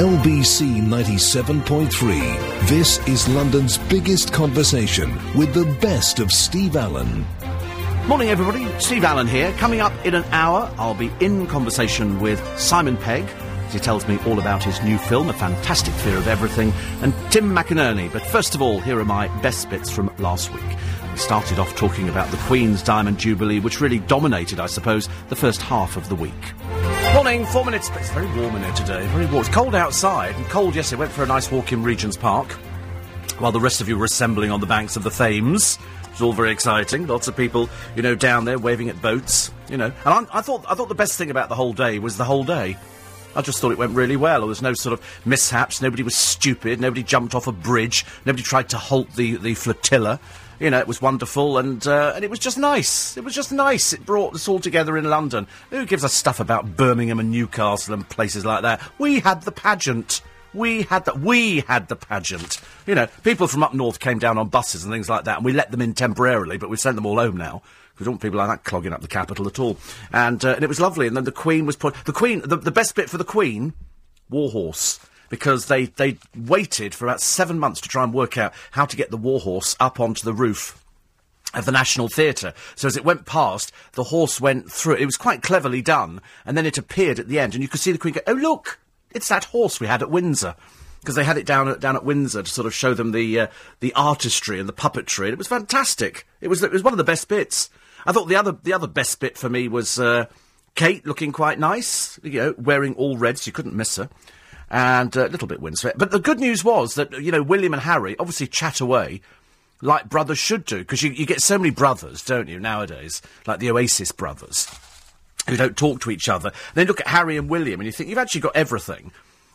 LBC 97.3. This is London's biggest conversation with the best of Steve Allen. Morning, everybody. Steve Allen here. Coming up in an hour, I'll be in conversation with Simon Pegg he tells me all about his new film, A Fantastic Fear of Everything, and Tim McInerney. But first of all, here are my best bits from last week. We started off talking about the Queen's Diamond Jubilee, which really dominated, I suppose, the first half of the week. Morning, four minutes. It's very warm in here today. Very warm. It's cold outside and cold yesterday. Went for a nice walk in Regent's Park while the rest of you were assembling on the banks of the Thames. It's all very exciting. Lots of people, you know, down there waving at boats. You know, and I, I thought I thought the best thing about the whole day was the whole day. I just thought it went really well. There was no sort of mishaps. Nobody was stupid. Nobody jumped off a bridge. Nobody tried to halt the, the flotilla. You know, it was wonderful and uh, and it was just nice. It was just nice. It brought us all together in London. Who gives us stuff about Birmingham and Newcastle and places like that? We had the pageant. We had the we had the pageant. You know, people from up north came down on buses and things like that, and we let them in temporarily, but we've sent them all home now. We don't want people like that clogging up the capital at all. And, uh, and it was lovely. And then the Queen was put. The Queen. The, the best bit for the Queen, Warhorse because they, they waited for about seven months to try and work out how to get the warhorse up onto the roof of the National Theatre. So as it went past, the horse went through. It was quite cleverly done, and then it appeared at the end, and you could see the Queen go, "Oh look, it's that horse we had at Windsor." Because they had it down at, down at Windsor to sort of show them the uh, the artistry and the puppetry, and it was fantastic. It was it was one of the best bits. I thought the other the other best bit for me was uh, Kate looking quite nice, you know, wearing all red, so you couldn't miss her and a little bit windswept. But the good news was that, you know, William and Harry obviously chat away like brothers should do, because you, you get so many brothers, don't you, nowadays, like the Oasis brothers, who don't talk to each other. And Then look at Harry and William, and you think, you've actually got everything.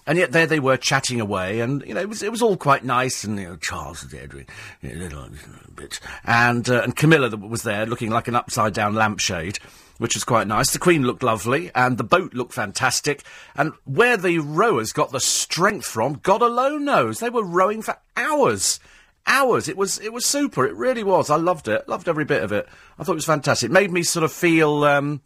And yet there they were chatting away, and you know it was it was all quite nice. And you know Charles and Edwin, you know, little, little bit, and uh, and Camilla was there looking like an upside down lampshade which was quite nice. The Queen looked lovely, and the boat looked fantastic. And where the rowers got the strength from, God alone knows. They were rowing for hours. Hours. It was it was super. It really was. I loved it. Loved every bit of it. I thought it was fantastic. It made me sort of feel um,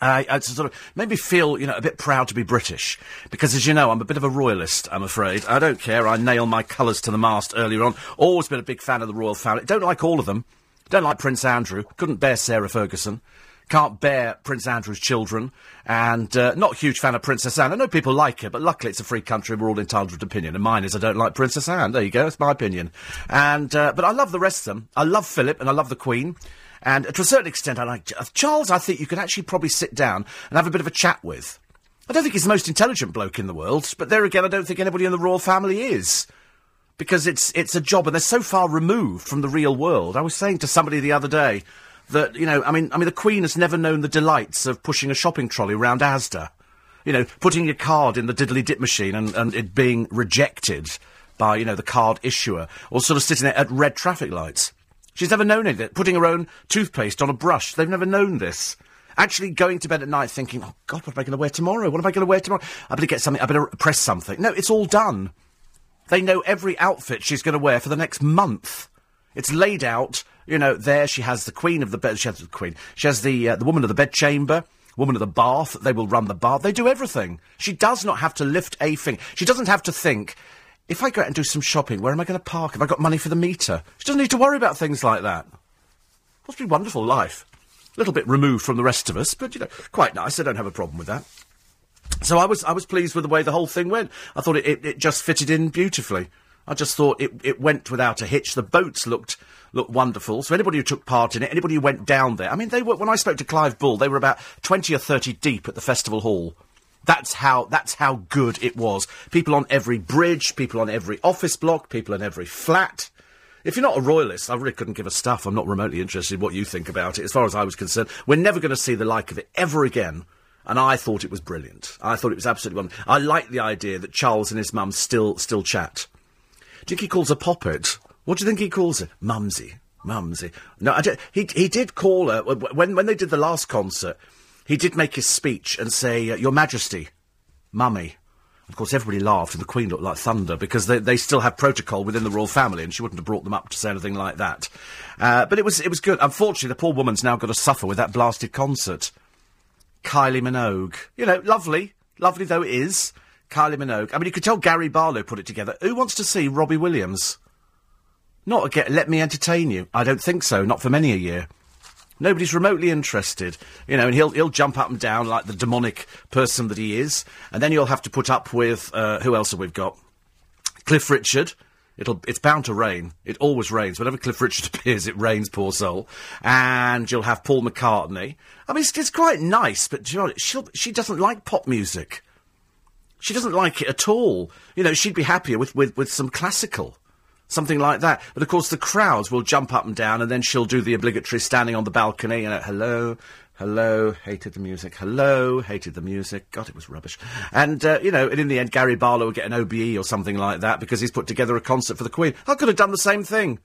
uh, it sort of made me feel, you know, a bit proud to be British. Because, as you know, I'm a bit of a royalist, I'm afraid. I don't care. I nail my colours to the mast earlier on. Always been a big fan of the royal family. Don't like all of them. Don't like Prince Andrew. Couldn't bear Sarah Ferguson. Can't bear Prince Andrew's children. And uh, not a huge fan of Princess Anne. I know people like her, but luckily it's a free country. We're all entitled to opinion. And mine is I don't like Princess Anne. There you go. That's my opinion. And, uh, but I love the rest of them. I love Philip and I love the Queen. And to a certain extent, I like Charles. I think you could actually probably sit down and have a bit of a chat with. I don't think he's the most intelligent bloke in the world, but there again, I don't think anybody in the royal family is. Because it's it's a job, and they're so far removed from the real world. I was saying to somebody the other day that you know, I mean, I mean, the Queen has never known the delights of pushing a shopping trolley around Asda. You know, putting your card in the diddly dip machine and, and it being rejected by you know the card issuer, or sort of sitting there at red traffic lights. She's never known it. Putting her own toothpaste on a brush. They've never known this. Actually going to bed at night thinking, oh God, what am I going to wear tomorrow? What am I going to wear tomorrow? I better get something, I better press something. No, it's all done. They know every outfit she's going to wear for the next month. It's laid out, you know, there she has the queen of the bed, she has the queen, she has the, uh, the woman of the bedchamber, woman of the bath, they will run the bath, they do everything. She does not have to lift a finger. She doesn't have to think, if I go out and do some shopping, where am I going to park? Have I got money for the meter? She doesn't need to worry about things like that. Must be a wonderful life. A little bit removed from the rest of us, but, you know, quite nice. I don't have a problem with that. So I was, I was pleased with the way the whole thing went. I thought it, it, it just fitted in beautifully. I just thought it, it went without a hitch. The boats looked looked wonderful. So anybody who took part in it, anybody who went down there, I mean, they were when I spoke to Clive Bull, they were about twenty or thirty deep at the festival hall. That's how that's how good it was. People on every bridge, people on every office block, people in every flat. If you're not a royalist, I really couldn't give a stuff. I'm not remotely interested in what you think about it. As far as I was concerned, we're never going to see the like of it ever again. And I thought it was brilliant. I thought it was absolutely wonderful. I like the idea that Charles and his mum still still chat. Do you think he calls her Poppet? What do you think he calls her? Mumsy. Mumsy. No, I don't, he he did call her when when they did the last concert. He did make his speech and say, uh, Your Majesty, Mummy. Of course, everybody laughed, and the Queen looked like thunder because they, they still have protocol within the royal family, and she wouldn't have brought them up to say anything like that. Uh, but it was it was good. Unfortunately, the poor woman's now got to suffer with that blasted concert. Kylie Minogue, you know, lovely, lovely though it is. Kylie Minogue. I mean, you could tell Gary Barlow put it together. Who wants to see Robbie Williams? Not again. Let me entertain you. I don't think so. Not for many a year. Nobody's remotely interested, you know, and he'll he'll jump up and down like the demonic person that he is, and then you'll have to put up with uh, who else have we got? Cliff Richard. It'll it's bound to rain. It always rains. Whenever Cliff Richard appears, it rains. Poor soul. And you'll have Paul McCartney. I mean, it's, it's quite nice, but you know, she she doesn't like pop music. She doesn't like it at all. You know, she'd be happier with with, with some classical something like that. But of course, the crowds will jump up and down, and then she'll do the obligatory standing on the balcony and uh, hello. Hello, hated the music. Hello, hated the music. God, it was rubbish. And, uh, you know, and in the end, Gary Barlow will get an OBE or something like that because he's put together a concert for the Queen. I could have done the same thing.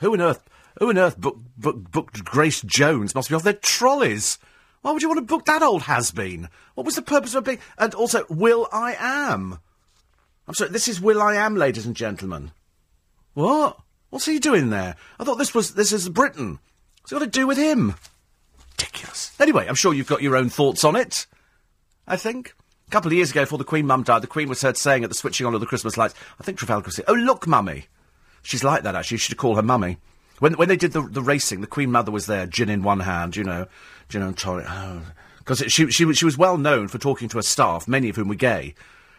Who on earth, who on earth book, book, booked Grace Jones? Must be off their trolleys. Why would you want to book that old has-been? What was the purpose of being... And also, will.i.am. I'm sorry, this is will.i.am, ladies and gentlemen. What? What's he doing there? I thought this was this is Britain. What's it got to do with him? Ridiculous. Anyway, I'm sure you've got your own thoughts on it. I think. A couple of years ago, before the Queen Mum died, the Queen was heard saying at the switching on of the Christmas lights, I think Trafalgar said, Oh, look, Mummy. She's like that, actually. You should call her Mummy. When, when they did the, the racing, the Queen Mother was there, gin in one hand, you know, gin and tonic. Because oh. she, she, she was well known for talking to her staff, many of whom were gay,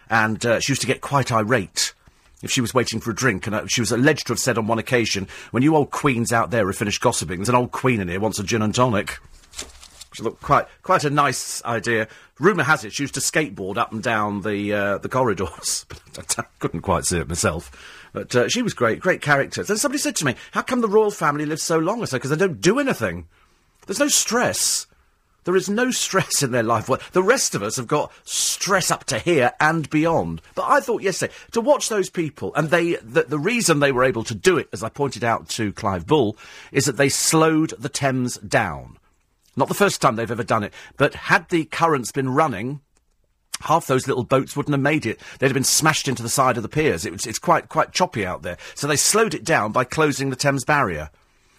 and uh, she used to get quite irate if she was waiting for a drink, and uh, she was alleged to have said on one occasion, when you old queens out there have finished gossiping, there's an old queen in here wants a gin and tonic. Which looked quite, quite a nice idea. Rumour has it she used to skateboard up and down the, uh, the corridors. I couldn't quite see it myself. But uh, she was great, great character. Then somebody said to me, how come the royal family lives so long? I said, because they don't do anything. There's no stress. There is no stress in their life. The rest of us have got stress up to here and beyond. But I thought yesterday, to watch those people, and they, the, the reason they were able to do it, as I pointed out to Clive Bull, is that they slowed the Thames down. Not the first time they've ever done it, but had the currents been running, half those little boats wouldn't have made it. They'd have been smashed into the side of the piers. It was, it's quite, quite choppy out there. So they slowed it down by closing the Thames barrier.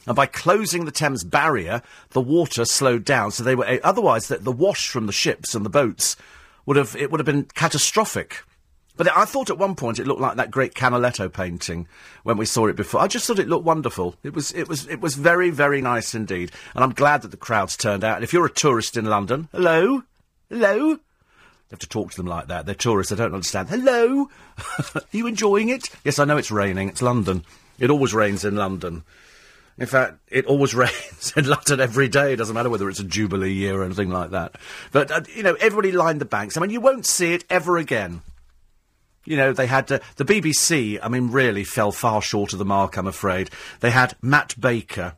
And by closing the Thames barrier, the water slowed down. So they were uh, otherwise the, the wash from the ships and the boats would have it would have been catastrophic. But I thought at one point it looked like that great Canaletto painting when we saw it before. I just thought it looked wonderful. It was, it was, it was very, very nice indeed. And I'm glad that the crowds turned out. And if you're a tourist in London, hello, hello, you have to talk to them like that. They're tourists. They don't understand. Hello, are you enjoying it? Yes, I know it's raining. It's London. It always rains in London. In fact, it always rains in London every day. It doesn't matter whether it's a Jubilee year or anything like that. But, uh, you know, everybody lined the banks. I mean, you won't see it ever again. You know, they had uh, the BBC, I mean, really fell far short of the mark, I'm afraid. They had Matt Baker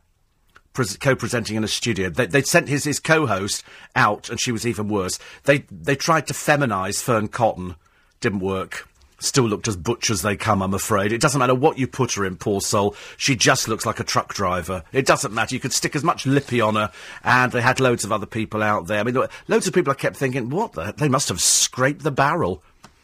co presenting in a studio. They, would sent his, his co host out, and she was even worse. They, they tried to feminise Fearne Cotton. Didn't work still looked as butch as they come, I'm afraid. It doesn't matter what you put her in, poor soul. She just looks like a truck driver. It doesn't matter. You could stick as much lippy on her, and they had loads of other people out there. I mean, loads of people I kept thinking, what the? They must have scraped the barrel.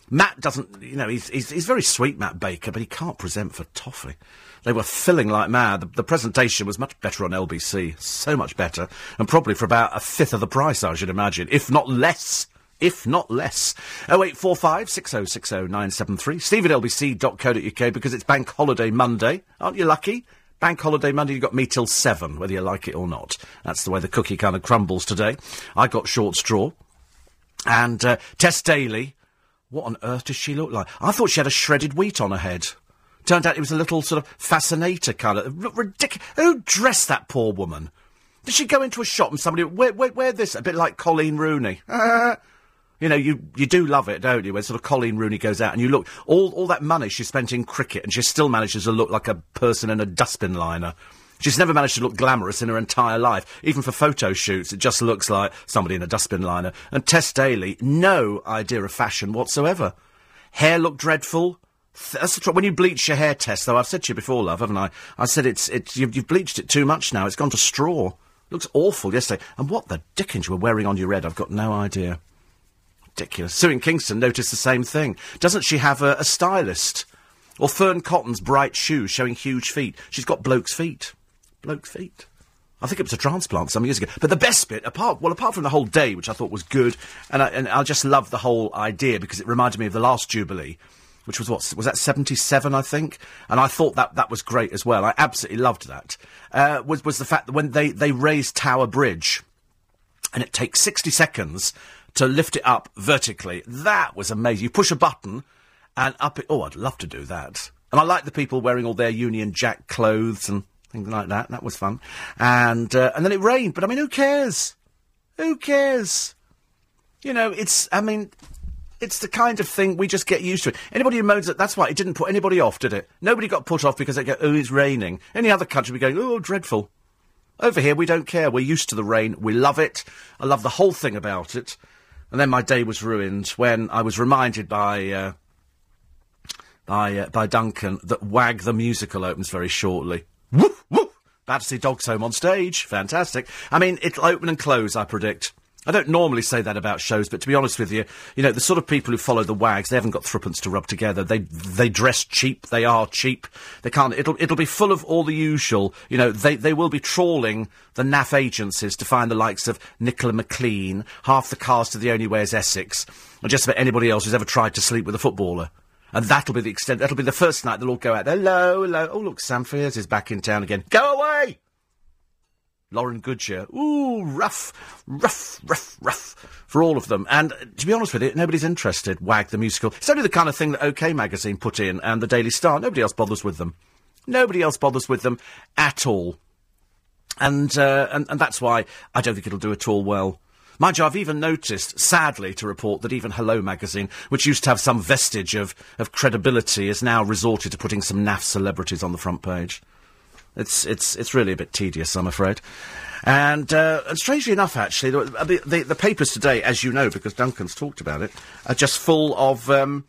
Matt doesn't, you know, he's, he's, he's very sweet, Matt Baker, but he can't present for toffee. They were filling like mad. The, the, presentation was much better on LBC, so much better, and probably for about a fifth of the price, I should imagine, if not less if not less. 0845 6060 973. Steve at lbc.co.uk because it's Bank Holiday Monday. Aren't you lucky? Bank Holiday Monday, you've got me till seven, whether you like it or not. That's the way the cookie kind of crumbles today. I got short straw. And uh, Tess Daly, what on earth does she look like? I thought she had a shredded wheat on her head. Turned out it was a little sort of fascinator colour. Ridiculous. Who dressed that poor woman? Did she go into a shop and somebody, wear, wear, wear this? A bit like Coleen Rooney. You know, you, you do love it, don't you? When sort of Coleen Rooney goes out and you look, all, all that money she spent in cricket and she still manages to look like a person in a dustbin liner. She's never managed to look glamorous in her entire life. Even for photo shoots, it just looks like somebody in a dustbin liner. And Tess Daly, no idea of fashion whatsoever. Hair looked dreadful. That's the tr- when you bleach your hair, Tess, though, I've said to you before, love, haven't I? I said it's, it's, you've, you've bleached it too much now. It's gone to straw. Looks awful yesterday. And what the dickens you were wearing on your head, I've got no idea ridiculous. Sue in Kingston noticed the same thing. Doesn't she have a, a stylist? Or Fearne Cotton's bright shoes showing huge feet. She's got bloke's feet. Bloke's feet. I think it was a transplant some years ago. But the best bit, apart well, apart from the whole day, which I thought was good, and I, and I just love the whole idea because it reminded me of the last Jubilee, which was what was that seventy seven, I think, and I thought that that was great as well. I absolutely loved that. Uh, was was the fact that when they they raised Tower Bridge, and it takes sixty seconds to lift it up vertically. That was amazing. You push a button, and up it. Oh, I'd love to do that. And I like the people wearing all their Union Jack clothes and things like that. That was fun. And uh, and then it rained. But I mean, who cares? Who cares? You know, it's. I mean, it's the kind of thing we just get used to. It. Anybody who moans that, that's why it didn't put anybody off, did it? Nobody got put off because they go, oh, it's raining. Any other country would be going, oh, dreadful. Over here, we don't care. We're used to the rain. We love it. I love the whole thing about it. And then my day was ruined when I was reminded by uh, by uh, by Duncan that Wag the musical opens very shortly. Woo, woo! Bad to see Dogs Home on stage. Fantastic. I mean, it'll open and close, I predict. I don't normally say that about shows, but to be honest with you, you know, the sort of people who follow the wags, they haven't got threepence to rub together. They they dress cheap. They are cheap. They can't. It'll it'll be full of all the usual. You know, they they will be trawling the naff agencies to find the likes of Nicola McLean, half the cast of The Only Way Is Essex, and just about anybody else who's ever tried to sleep with a footballer. And that'll be the extent. That'll be the first night they'll all go out. Hello, hello. Oh look, Sam Faiers is back in town again. Go away. Lauren Goodger. Ooh, rough, rough, rough, rough for all of them. And uh, to be honest with you, nobody's interested. Wag the musical. It's only the kind of thing that OK magazine put in and the Daily Star. Nobody else bothers with them. Nobody else bothers with them at all. And, uh, and, and that's why I don't think it'll do at all well. Mind you, I've even noticed, sadly, to report that even Hello magazine, which used to have some vestige of, of credibility, has now resorted to putting some naff celebrities on the front page. It's it's it's really a bit tedious, I'm afraid. And, uh, and strangely enough, actually, the, the, the, papers today, as you know, because Duncan's talked about it, are just full of, um,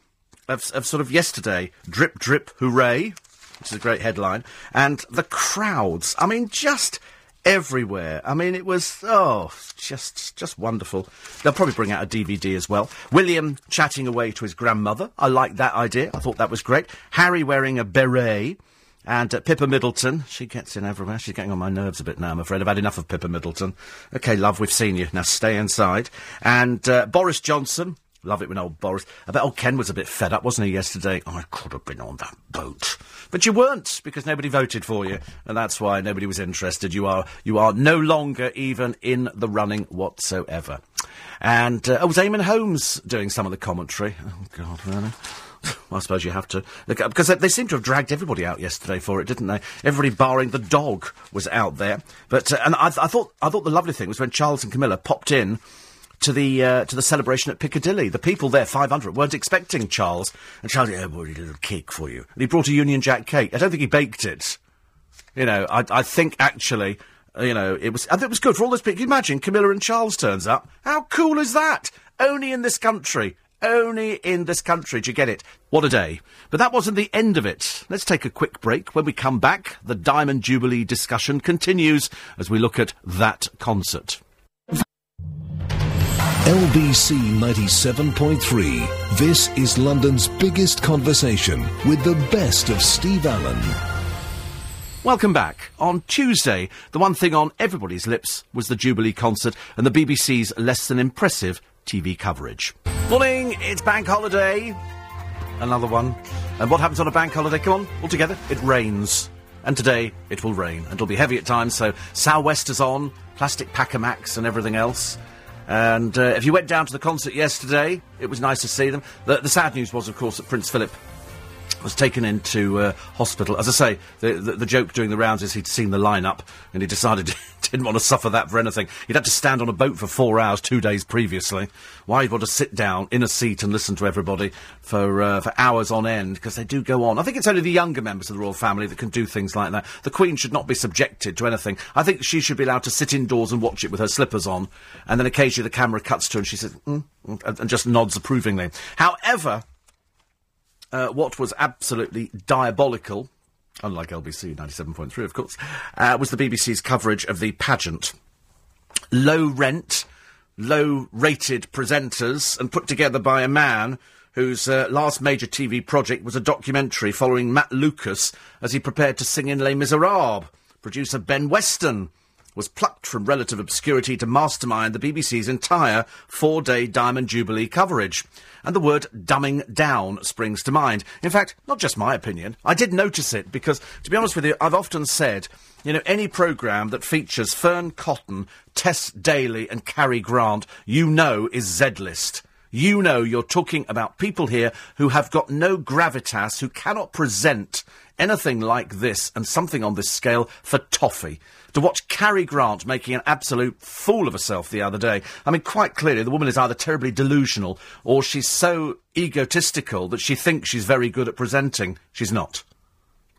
of, of sort of yesterday. Drip, drip, hooray, which is a great headline. And the crowds, I mean, just everywhere. I mean, it was, oh, just, just wonderful. They'll probably bring out a DVD as well. William chatting away to his grandmother. I like that idea. I thought that was great. Harry wearing a beret. And uh, Pippa Middleton, she gets in everywhere. She's getting on my nerves a bit now, I'm afraid. I've had enough of Pippa Middleton. OK, love, we've seen you. Now stay inside. And uh, Boris Johnson, love it when old Boris. I bet old Ken was a bit fed up, wasn't he, yesterday? Oh, I could have been on that boat. But you weren't, because nobody voted for you. And that's why nobody was interested. You are, you are no longer even in the running whatsoever. And uh, oh, was Eamonn Holmes doing some of the commentary? Oh, God, really? I suppose you have to. Look because they, seem to have dragged everybody out yesterday for it, didn't they? Everybody barring the dog was out there. But, uh, and I, I, thought, I thought the lovely thing was when Charles and Camilla popped in to the, uh, to the celebration at Piccadilly. The people there, 500, weren't expecting Charles. And Charles, yeah, brought a little cake for you. And he brought a Union Jack cake. I don't think he baked it. You know, I, I think actually, you know, it was, think it was good for all those people. Imagine Camilla and Charles turns up. How cool is that? Only in this country. Only in this country. Do you get it? What a day. But that wasn't the end of it. Let's take a quick break. When we come back, the Diamond Jubilee discussion continues as we look at that concert. LBC 97.3. This is London's biggest conversation with the best of Steve Allen. Welcome back. On Tuesday, the one thing on everybody's lips was the Jubilee concert and the BBC's less than impressive TV coverage. Morning, it's bank holiday. Another one. And what happens on a bank holiday? Come on, all together. It rains. And today it will rain. And it'll be heavy at times, so sou'westers on, plastic Pakamacs and everything else. And uh, if you went down to the concert yesterday, it was nice to see them. The, the sad news was, of course, that Prince Philip was taken into uh, hospital. As I say, the, the, the joke during the rounds is he'd seen the lineup and he decided didn't want to suffer that for anything. He'd had to stand on a boat for four hours two days previously. Why he'd want to sit down in a seat and listen to everybody for uh, for hours on end because they do go on. I think it's only the younger members of the royal family that can do things like that. The Queen should not be subjected to anything. I think she should be allowed to sit indoors and watch it with her slippers on, and then occasionally the camera cuts to her and she says mm, mm, and just nods approvingly. However. Uh, what was absolutely diabolical unlike LBC 97.3, of course, uh, was the BBC's coverage of the pageant. Low rent, low rated presenters, and put together by a man whose uh, last major TV project was a documentary following Matt Lucas as he prepared to sing in Les Miserables. Producer Ben Weston was plucked from relative obscurity to mastermind the BBC's entire four day Diamond Jubilee coverage. And the word dumbing down springs to mind. In fact, not just my opinion. I did notice it because, to be honest with you, I've often said, you know, any programme that features Fearne Cotton, Tess Daly, and Carrie Grant, you know is Z-list. You know you're talking about people here who have got no gravitas, who cannot present anything like this and something on this scale for toffee to watch Carrie Grant making an absolute fool of herself the other day. I mean, quite clearly, the woman is either terribly delusional or she's so egotistical that she thinks she's very good at presenting. She's not.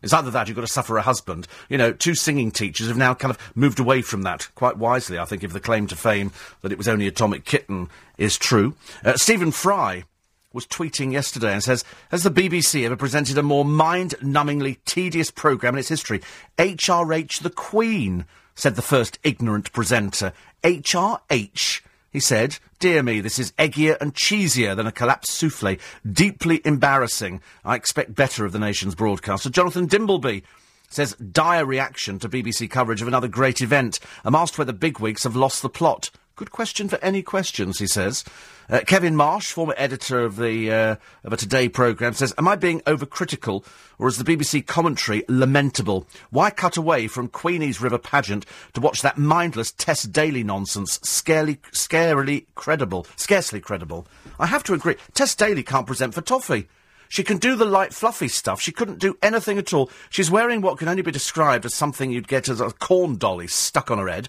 It's either that, you've got to suffer a husband. You know, two singing teachers have now kind of moved away from that, quite wisely, I think, if the claim to fame that it was only Atomic Kitten is true. Uh, Stephen Fry was tweeting yesterday and says, Has the BBC ever presented a more mind numbingly tedious programme in its history? HRH the Queen, said the first ignorant presenter. HRH? He said, Dear me, this is eggier and cheesier than a collapsed souffle. Deeply embarrassing. I expect better of the nation's broadcaster. Jonathan Dimbleby says, Dire reaction to BBC coverage of another great event. I'm asked whether bigwigs have lost the plot. Good question for any questions, he says. Uh, Kevin Marsh, former editor of the uh, of a Today programme, says, "Am I being overcritical, or is the BBC commentary lamentable? Why cut away from Queenie's River pageant to watch that mindless Tess Daly nonsense? Scarily, scarily credible, scarcely credible. I have to agree. Tess Daly can't present for toffee." She can do the light, fluffy stuff. She couldn't do anything at all. She's wearing what can only be described as something you'd get as a corn dolly stuck on her head.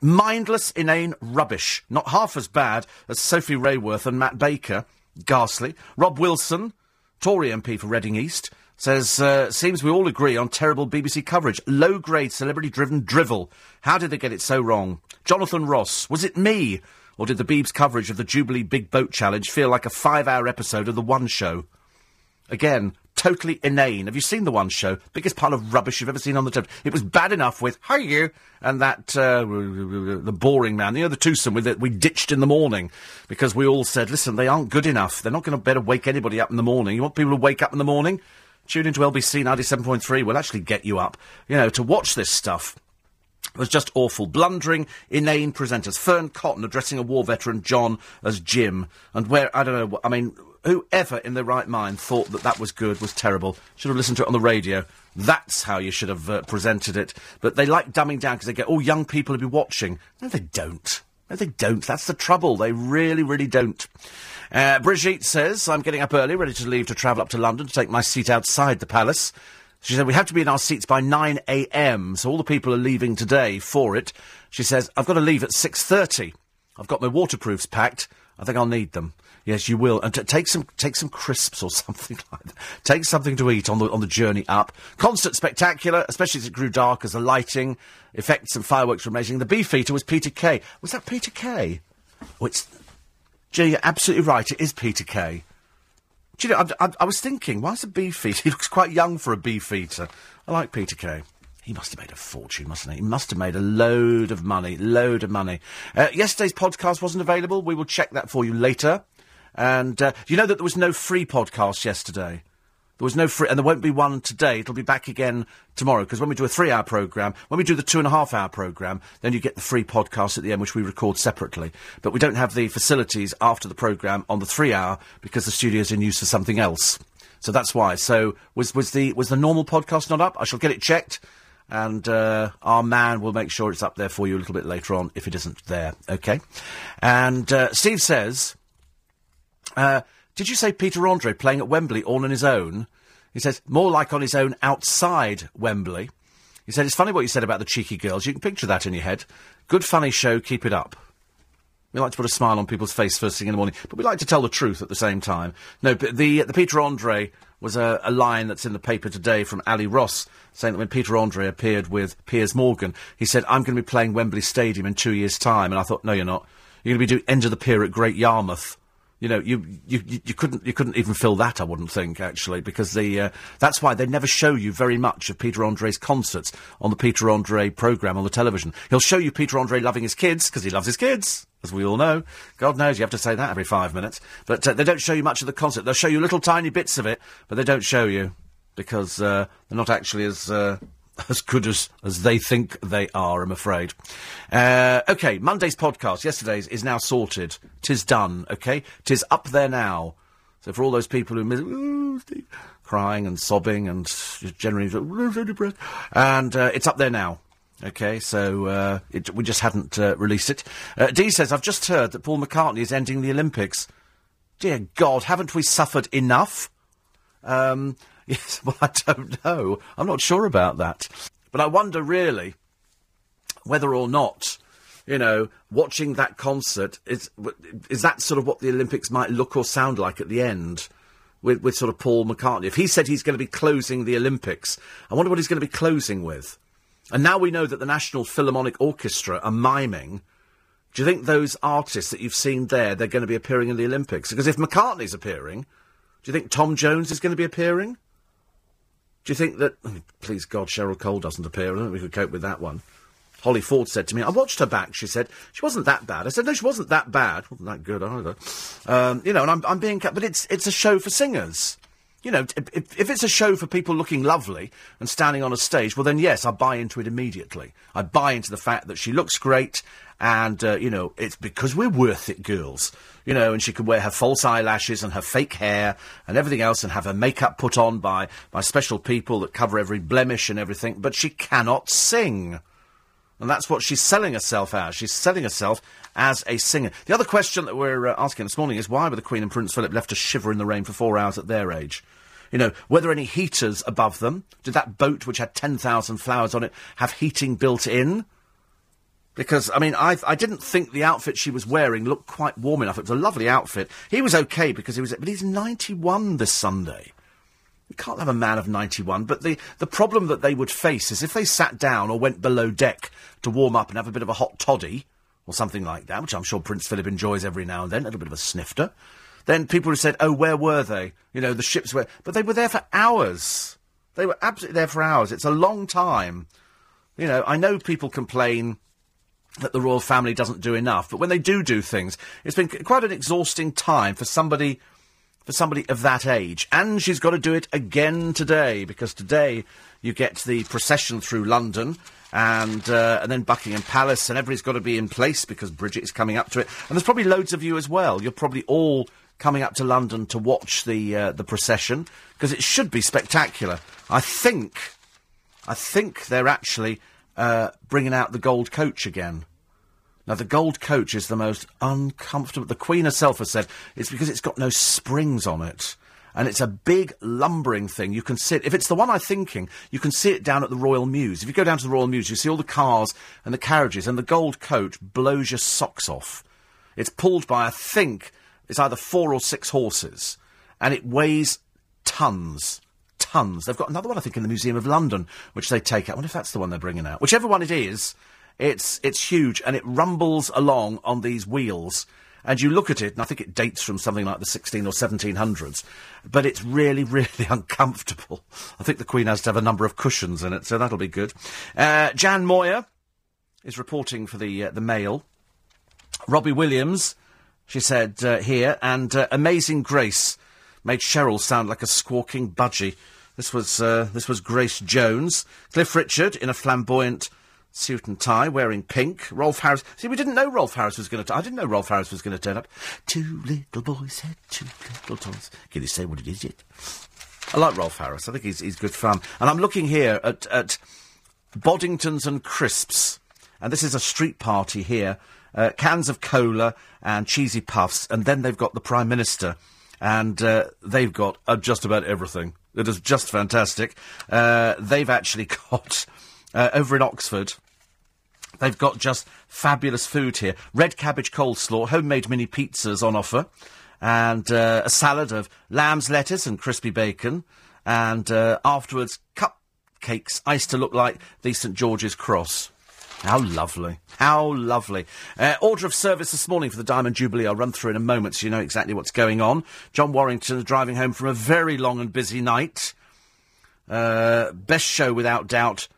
Mindless, inane rubbish. Not half as bad as Sophie Raworth and Matt Baker. Ghastly. Rob Wilson, Tory MP for Reading East, says, uh, seems we all agree on terrible BBC coverage. Low grade, celebrity driven drivel. How did they get it so wrong? Jonathan Ross, was it me? Or did the Beebs coverage of the Jubilee Big Boat Challenge feel like a five hour episode of The One Show? Again, totally inane. Have you seen the one show? Biggest pile of rubbish you've ever seen on the television. It was bad enough with "Hi you" and that uh, the boring man. You know the twosome with it we ditched in the morning because we all said, "Listen, they aren't good enough. They're not going to better wake anybody up in the morning. You want people to wake up in the morning? Tune into LBC ninety seven point three. We'll actually get you up. You know to watch this stuff." It was just awful. Blundering, inane presenters. Fearne Cotton addressing a war veteran, John, as Jim. And where, I don't know, I mean, whoever in their right mind thought that that was good was terrible. Should have listened to it on the radio. That's how you should have uh, presented it. But they like dumbing down because they get all young people to be watching. No, they don't. No, they don't. That's the trouble. They really, really don't. Uh, Brigitte says, I'm getting up early, ready to leave to travel up to London to take my seat outside the palace. She said, we have to be in our seats by 9am, so all the people are leaving today for it. She says, I've got to leave at 6.30. I've got my waterproofs packed. I think I'll need them. Yes, you will. And t- take some take some crisps or something like that. Take something to eat on the on the journey up. Concert spectacular, especially as it grew dark, as the lighting, effects, and fireworks were amazing. The Beefeater was Peter Kay. Was that Peter Kay? Oh, it's. Jay, you're absolutely right. It is Peter Kay. Do you know? I, I, I was thinking, why is a Beefeater? He looks quite young for a Beefeater. I like Peter Kay. He must have made a fortune, mustn't he? He must have made a load of money, load of money. Uh, yesterday's podcast wasn't available. We will check that for you later. And uh, you know that there was no free podcast yesterday? There was no free, and there won't be one today. It'll be back again tomorrow, because when we do a three hour programme, when we do the two and a half hour programme, then you get the free podcast at the end, which we record separately. But we don't have the facilities after the programme on the three hour, because the studio's in use for something else. So that's why. So was, was, the, was the normal podcast not up? I shall get it checked and uh, our man will make sure it's up there for you a little bit later on if it isn't there. Okay. And uh, Steve says uh, did you say Peter Andre playing at Wembley all on his own? He says, more like on his own outside Wembley. He said, it's funny what you said about the cheeky girls. You can picture that in your head. Good funny show, keep it up. We like to put a smile on people's face first thing in the morning, but we like to tell the truth at the same time. No, but the, the Peter Andre was a, a line that's in the paper today from Ally Ross, saying that when Peter Andre appeared with Piers Morgan, he said, I'm going to be playing Wembley Stadium in two years' time. And I thought, no, you're not. You're going to be doing End of the Pier at Great Yarmouth. You know, you, you, you couldn't you couldn't even fill that. I wouldn't think actually, because the uh, that's why they never show you very much of Peter Andre's concerts on the Peter Andre program on the television. He'll show you Peter Andre loving his kids because he loves his kids, as we all know. God knows you have to say that every five minutes. But uh, they don't show you much of the concert. They'll show you little tiny bits of it, but they don't show you because uh, they're not actually as uh, as good as, as they think they are, I'm afraid. Uh, okay, Monday's podcast, yesterday's, is now sorted. Tis done, okay? Tis up there now. So for all those people who miss, crying and sobbing and generally "Oh, so depressed, and uh, it's up there now. Okay, so uh, it, we just hadn't uh, released it. Uh, Dee says, I've just heard that Paul McCartney is ending the Olympics. Dear God, haven't we suffered enough? Um, yes, well, I don't know. I'm not sure about that. But I wonder, really, whether or not, you know, watching that concert is is that sort of what the Olympics might look or sound like at the end with with sort of Paul McCartney. If he said he's going to be closing the Olympics, I wonder what he's going to be closing with. And now we know that the National Philharmonic Orchestra are miming. Do you think those artists that you've seen there, they're going to be appearing in the Olympics? Because if McCartney's appearing, do you think Tom Jones is going to be appearing? Do you think that, please God, Cheryl Cole doesn't appear? I don't think we could cope with that one. Holly Ford said to me, I watched her back, she said. She wasn't that bad. I said, no, she wasn't that bad. Wasn't that good either. Um, you know, and I'm, I'm being, ca- but it's, it's a show for singers. You know, if, if, it's a show for people looking lovely and standing on a stage, well then yes, I buy into it immediately. I buy into the fact that she looks great and, uh, you know, it's because we're worth it, girls. You know, and she could wear her false eyelashes and her fake hair and everything else and have her makeup put on by, by special people that cover every blemish and everything, but she cannot sing. And that's what she's selling herself as. She's selling herself as a singer. The other question that we're uh, asking this morning is why were the Queen and Prince Philip left to shiver in the rain for four hours at their age? You know, were there any heaters above them? Did that boat, which had 10,000 flowers on it, have heating built in? Because, I mean, I, I didn't think the outfit she was wearing looked quite warm enough. It was a lovely outfit. He was okay because he was, but he's 91 this Sunday. You can't have a man of 91, but the, the problem that they would face is if they sat down or went below deck to warm up and have a bit of a hot toddy, or something like that, which I'm sure Prince Philip enjoys every now and then, a little bit of a snifter, then people have said, oh, where were they? You know, the ships were... But they were there for hours. They were absolutely there for hours. It's a long time. You know, I know people complain that the royal family doesn't do enough, but when they do do things, it's been quite an exhausting time for somebody for somebody of that age. And she's got to do it again today, because today you get the procession through London and, uh, and then Buckingham Palace, and everybody's got to be in place because Bridget is coming up to it. And there's probably loads of you as well. You're probably all coming up to London to watch the, uh, the procession, because it should be spectacular. I think, I think they're actually uh, bringing out the gold coach again. Now, the gold coach is the most uncomfortable. The Queen herself has said it's because it's got no springs on it. And it's a big lumbering thing. You can sit, if it's the one I'm thinking, you can see it down at the Royal Mews. If you go down to the Royal Mews, you see all the cars and the carriages, and the gold coach blows your socks off. It's pulled by, I think, it's either four or six horses, and it weighs tons. Tons. They've got another one, I think, in the Museum of London, which they take out. I wonder if that's the one they're bringing out. Whichever one it is, it's, it's huge, and it rumbles along on these wheels. And you look at it, and I think it dates from something like the 16 or 1700s, but it's really, really uncomfortable. I think the Queen has to have a number of cushions in it, so that'll be good. Uh, Jan Moir is reporting for the, uh, the Mail. Robbie Williams, she said uh, here, and uh, Amazing Grace made Cheryl sound like a squawking budgie. This was uh, this was Grace Jones, Cliff Richard in a flamboyant suit and tie, wearing pink. Rolf Harris. See, we didn't know Rolf Harris was going to. I didn't know Rolf Harris was going to turn up. Two little boys had two little toys. Can you say what it is yet? I like Rolf Harris. I think he's he's good fun. And I'm looking here at at Boddingtons and crisps, and this is a street party here. Uh, cans of cola and cheesy puffs, and then they've got the Prime Minister, and uh, they've got uh, just about everything. It is just fantastic. Uh, they've actually got uh, over in Oxford. They've got just fabulous food here. Red cabbage coleslaw, homemade mini pizzas on offer, and uh, a salad of lamb's lettuce and crispy bacon, and uh, afterwards cupcakes iced to look like the St George's Cross. How lovely. How lovely. Uh, order of service this morning for the Diamond Jubilee. I'll run through in a moment so you know exactly what's going on. John Warrington is driving home from a very long and busy night. Uh, best show, without doubt,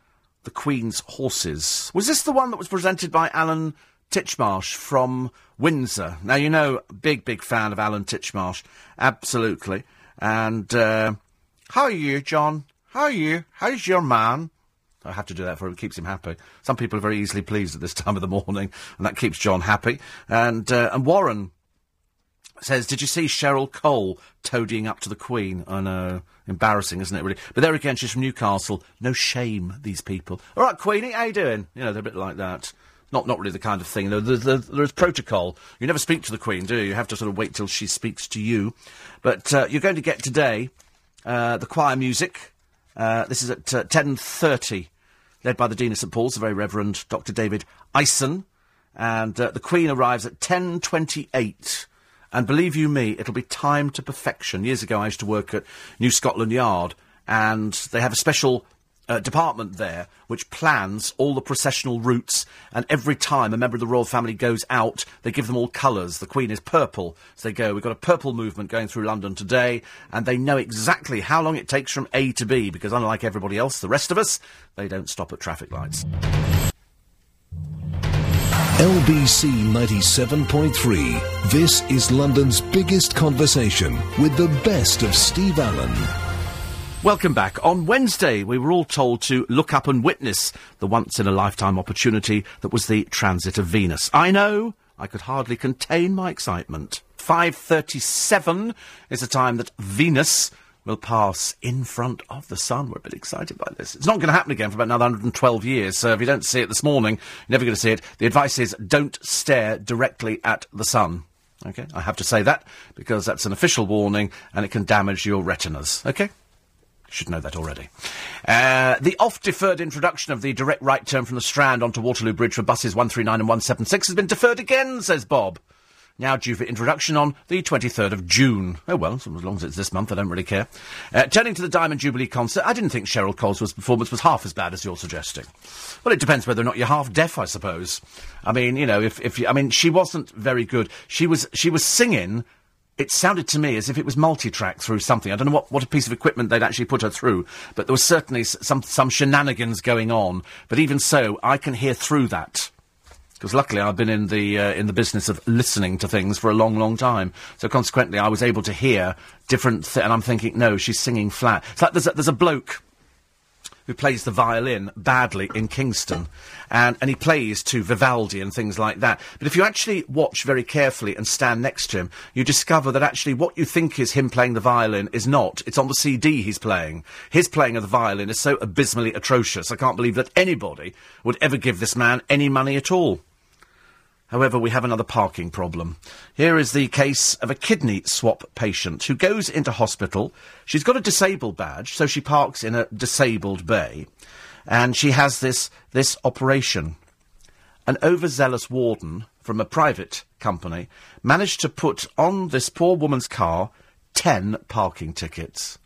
The Queen's Horses. Was this the one that was presented by Alan Titchmarsh from Windsor? Now, you know, big, big fan of Alan Titchmarsh. Absolutely. And, uh, how are you, John? How are you? How's your man? I have to do that for him. It keeps him happy. Some people are very easily pleased at this time of the morning, and that keeps John happy. And uh, and Warren says, "Did you see Cheryl Cole toadying up to the Queen?" I know, embarrassing, isn't it? Really. But there again, she's from Newcastle. No shame, these people. All right, Queenie, how you doing? You know, they're a bit like that. Not, not really the kind of thing. There's, protocol. You never speak to the Queen, do you? You have to sort of wait till she speaks to you. But uh, you're going to get today uh, the choir music. Uh, this is at uh, 10.30, led by the Dean of St Paul's, the very Reverend Dr David Ison. And uh, the Queen arrives at 10.28. And believe you me, it'll be timed to perfection. Years ago, I used to work at New Scotland Yard, and they have a special uh, department there which plans all the processional routes, and every time a member of the royal family goes out, they give them all colours. The Queen is purple, so they go. We've got a purple movement going through London today, and they know exactly how long it takes from A to B, because unlike everybody else, the rest of us, they don't stop at traffic lights. LBC 97.3. This is London's biggest conversation with the best of Steve Allen. Welcome back. On Wednesday, we were all told to look up and witness the once in a lifetime opportunity that was the transit of Venus. I know, I could hardly contain my excitement. 5.37 is the time that Venus will pass in front of the sun. We're a bit excited by this. It's not going to happen again for about another 112 years, so if you don't see it this morning, you're never going to see it. The advice is don't stare directly at the sun. Okay? I have to say that because that's an official warning and it can damage your retinas. Okay? Should know that already. Uh, the oft-deferred introduction of the direct right turn from the Strand onto Waterloo Bridge for buses 139 and 176 has been deferred again, says Bob now due for introduction on the 23rd of June. Oh well, as long as it's this month, I don't really care. Uh, turning to the Diamond Jubilee concert, I didn't think Cheryl Cole's performance was half as bad as you're suggesting. Well, it depends whether or not you're half deaf, I suppose. I mean, you know, if, if you, I mean, she wasn't very good. She was, she was singing it sounded to me as if it was multi-track through something. I don't know what, what a piece of equipment they'd actually put her through, but there was certainly some, some shenanigans going on. But even so, I can hear through that because luckily I've been in the uh, in the business of listening to things for a long, long time. So consequently, I was able to hear different. Th- and I'm thinking, no, she's singing flat. It's like there's a, there's a bloke who plays the violin badly in Kingston, and, and he plays to Vivaldi and things like that. But if you actually watch very carefully and stand next to him, you discover that actually what you think is him playing the violin is not. It's on the CD he's playing. His playing of the violin is so abysmally atrocious. I can't believe that anybody would ever give this man any money at all. However, we have another parking problem. Here is the case of a kidney swap patient who goes into hospital. She's got a disabled badge, so she parks in a disabled bay, and she has this, this operation. An overzealous warden from a private company managed to put on this poor woman's car ten parking tickets.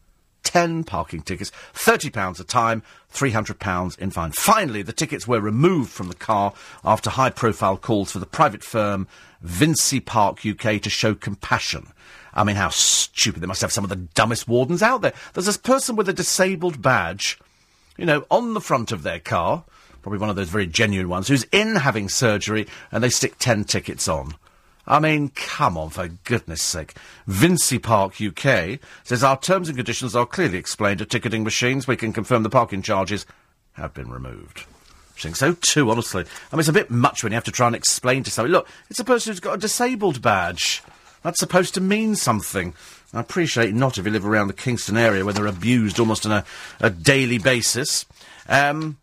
10 parking tickets, £30 a time, £300 in fine. Finally, the tickets were removed from the car after high profile calls for the private firm Vinci Park UK to show compassion. I mean, how stupid. They must have some of the dumbest wardens out there. There's this person with a disabled badge, you know, on the front of their car, probably one of those very genuine ones, who's in having surgery, and they stick 10 tickets on. I mean, come on, for goodness sake. Vinci Park UK says our terms and conditions are clearly explained at ticketing machines. We can confirm the parking charges have been removed. I think so too, honestly. I mean, it's a bit much when you have to try and explain to somebody, look, it's a person who's got a disabled badge. That's supposed to mean something. I appreciate not if you live around the Kingston area where they're abused almost on a, a daily basis. Um,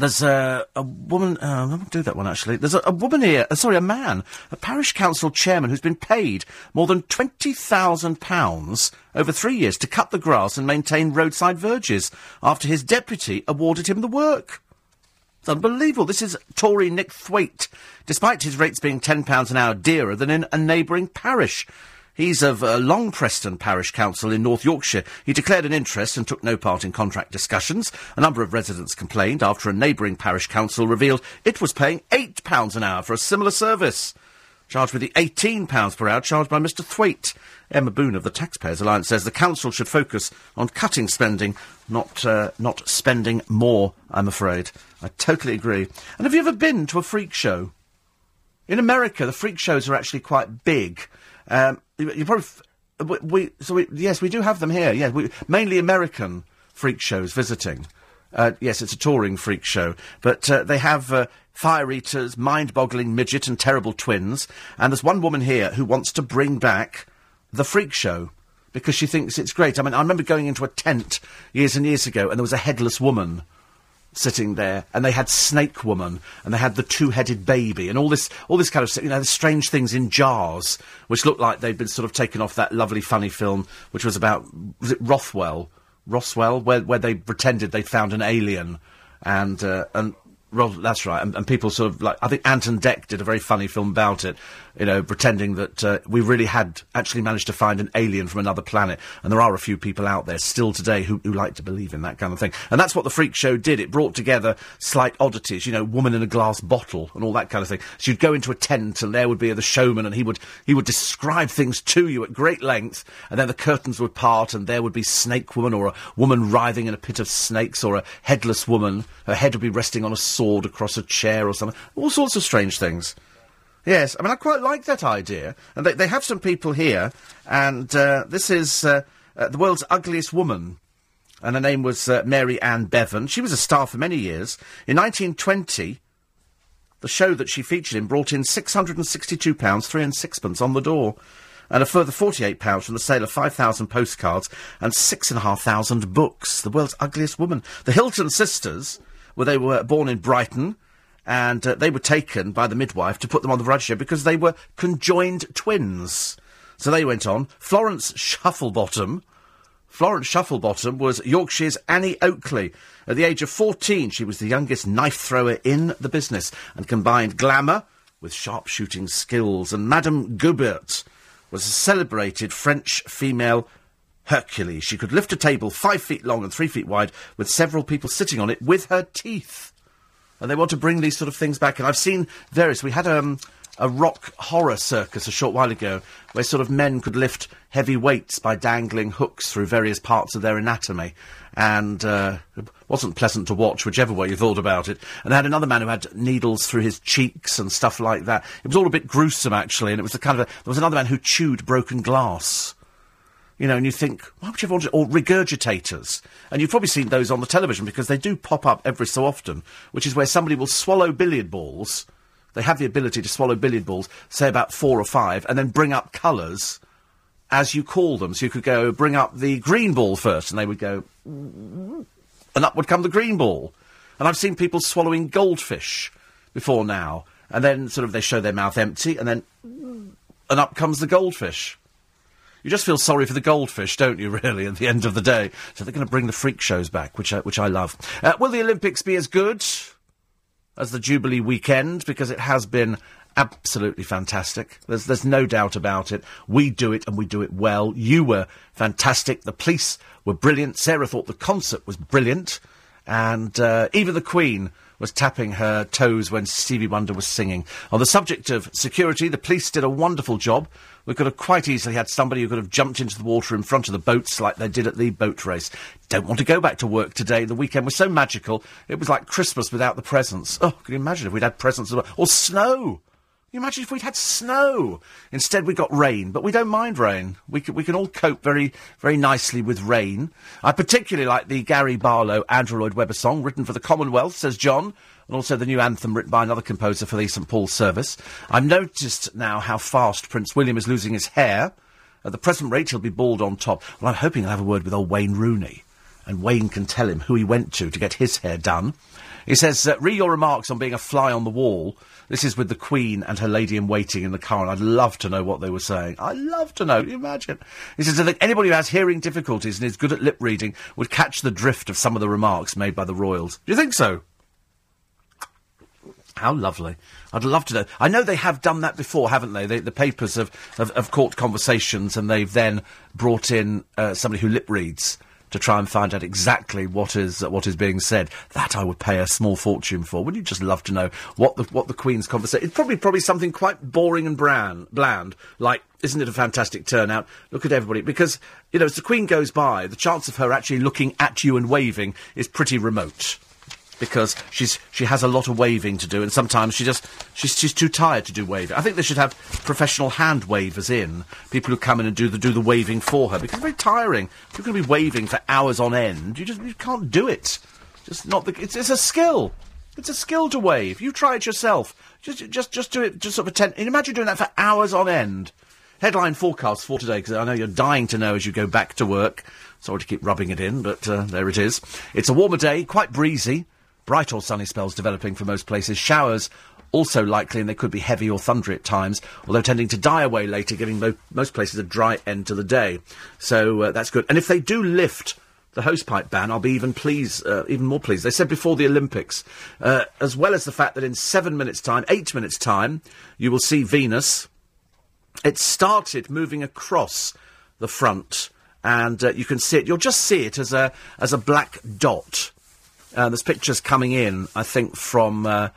there's a, a woman. Uh, I won't do that one actually. There's a, a woman here. Uh, sorry, a man, a parish council chairman who's been paid more than twenty thousand pounds over three years to cut the grass and maintain roadside verges after his deputy awarded him the work. It's unbelievable. This is Tory Nick Thwaite, despite his rates being £10 an hour dearer than in a neighbouring parish. He's of uh, Long Preston Parish Council in North Yorkshire. He declared an interest and took no part in contract discussions. A number of residents complained after a neighbouring parish council revealed it was paying £8 an hour for a similar service. Charged with the £18 per hour charged by Mr Thwaite. Emma Boon of the Taxpayers Alliance says the council should focus on cutting spending, not, uh, not spending more, I'm afraid. I totally agree. And have you ever been to a freak show? In America, the freak shows are actually quite big. Um, you probably we, we so we, yes we do have them here. Yeah, we, mainly American freak shows visiting. Uh, yes, it's a touring freak show, but uh, they have uh, fire eaters, mind-boggling midget, and terrible twins. And there's one woman here who wants to bring back the freak show because she thinks it's great. I mean, I remember going into a tent years and years ago, and there was a headless woman sitting there, and they had Snake Woman, and they had the two-headed baby, and all this, all this kind of, you know, strange things in jars, which looked like they'd been sort of taken off that lovely, funny film, which was about, was it Rothwell, Roswell, where where they pretended they'd found an alien, and uh, and well, that's right. And, and, people sort of like, I think Anton and Dec did a very funny film about it, you know, pretending that uh, we really had actually managed to find an alien from another planet. And there are a few people out there still today who, who like to believe in that kind of thing. And that's what the Freak Show did. It brought together slight oddities, you know, woman in a glass bottle and all that kind of thing. So you'd go into a tent and there would be the showman and he would, he would describe things to you at great length. And then the curtains would part and there would be Snake Woman or a woman writhing in a pit of snakes or a headless woman. Her head would be resting on a sword across a chair or something. All sorts of strange things. Yes, I mean, I quite like that idea. And they, they have some people here, and uh, this is uh, uh, the world's ugliest woman. And her name was uh, Mary Ann Bevan. She was a star for many years. In 1920, the show that she featured in brought in £662, three and sixpence on the door, and a further £48 from the sale of 5,000 postcards and 6,500 books. The world's ugliest woman. The Hilton sisters where they were born in Brighton, and uh, they were taken by the midwife to put them on the variety show because they were conjoined twins. So they went on. Florence Shufflebottom. Florence Shufflebottom was Yorkshire's Annie Oakley. At the age of 14, she was the youngest knife thrower in the business and combined glamour with sharpshooting skills. And Madame Goubert was a celebrated French female Hercules. She could lift a table five feet long and three feet wide with several people sitting on it with her teeth. And they want to bring these sort of things back. And I've seen various. We had um, a rock horror circus a short while ago where sort of men could lift heavy weights by dangling hooks through various parts of their anatomy. And uh, it wasn't pleasant to watch, whichever way you thought about it. And they had another man who had needles through his cheeks and stuff like that. It was all a bit gruesome, actually. And it was the kind of a, there was another man who chewed broken glass. You know, and you think, why would you want to, or regurgitators. And you've probably seen those on the television because they do pop up every so often, which is where somebody will swallow billiard balls. They have the ability to swallow billiard balls, say about four or five, and then bring up colours as you call them. So you could go, bring up the green ball first, and they would go, and up would come the green ball. And I've seen people swallowing goldfish before now, and then sort of they show their mouth empty, and then, and up comes the goldfish. You just feel sorry for the goldfish, don't you, really, at the end of the day? So they're going to bring the freak shows back, which I, which I love. Uh, will the Olympics be as good as the Jubilee weekend? Because it has been absolutely fantastic. There's, there's no doubt about it. We do it and we do it well. You were fantastic. The police were brilliant. Sarah thought the concert was brilliant. And uh, even the Queen was tapping her toes when Stevie Wonder was singing. On the subject of security, the police did a wonderful job. We could have quite easily had somebody who could have jumped into the water in front of the boats like they did at the boat race. Don't want to go back to work today. The weekend was so magical. It was like Christmas without the presents. Oh, can you imagine if we'd had presents as well? Or snow. You imagine if we'd had snow? Instead, we got rain, but we don't mind rain. We can, we can all cope very, very nicely with rain. I particularly like the Gary Barlow Andrew Lloyd Webber song written for the Commonwealth, says John, and also the new anthem written by another composer for the St Paul's service. I've noticed now how fast Prince William is losing his hair. At the present rate, he'll be bald on top. Well, I'm hoping I'll have a word with old Wayne Rooney, and Wayne can tell him who he went to to get his hair done. He says, uh, read your remarks on being a fly on the wall this is with the Queen and her lady in waiting in the car, and I'd love to know what they were saying. I'd love to know. Can you imagine? He says, I think anybody who has hearing difficulties and is good at lip reading would catch the drift of some of the remarks made by the royals. Do you think so? How lovely. I'd love to know. I know they have done that before, haven't they? they the papers have, have, have, caught conversations and they've then brought in uh, somebody who lip reads to try and find out exactly what is uh, what is being said. That I would pay a small fortune for. Wouldn't you just love to know what the what the Queen's conversation? It's probably probably something quite boring and bland, bland like. Isn't it a fantastic turnout? Look at everybody. Because, you know, as the Queen goes by, the chance of her actually looking at you and waving is pretty remote because she's she has a lot of waving to do, and sometimes she just she's she's too tired to do waving. I think they should have professional hand wavers in, people who come in and do the do the waving for her because it's very tiring. You're going to be waving for hours on end. You just you can't do it. Just not the. It's, it's a skill. It's a skill to wave. You try it yourself. Just, just, just do it. Just sort of ten. Imagine doing that for hours on end. Headline forecast for today, because I know you're dying to know as you go back to work. Sorry to keep rubbing it in, but uh, there it is. It's a warmer day, quite breezy. Bright or sunny spells developing for most places. Showers also likely, and they could be heavy or thundery at times, although tending to die away later, giving mo- most places a dry end to the day. So uh, that's good. And if they do lift the hosepipe ban, I'll be even pleased, uh, even more pleased. They said before the Olympics, uh, as well as the fact that in seven minutes' time, eight minutes' time, you will see Venus. It started moving across the front, and uh, you can see it. You'll just see it as a as a black dot. Uh, there's pictures coming in, I think, from uh,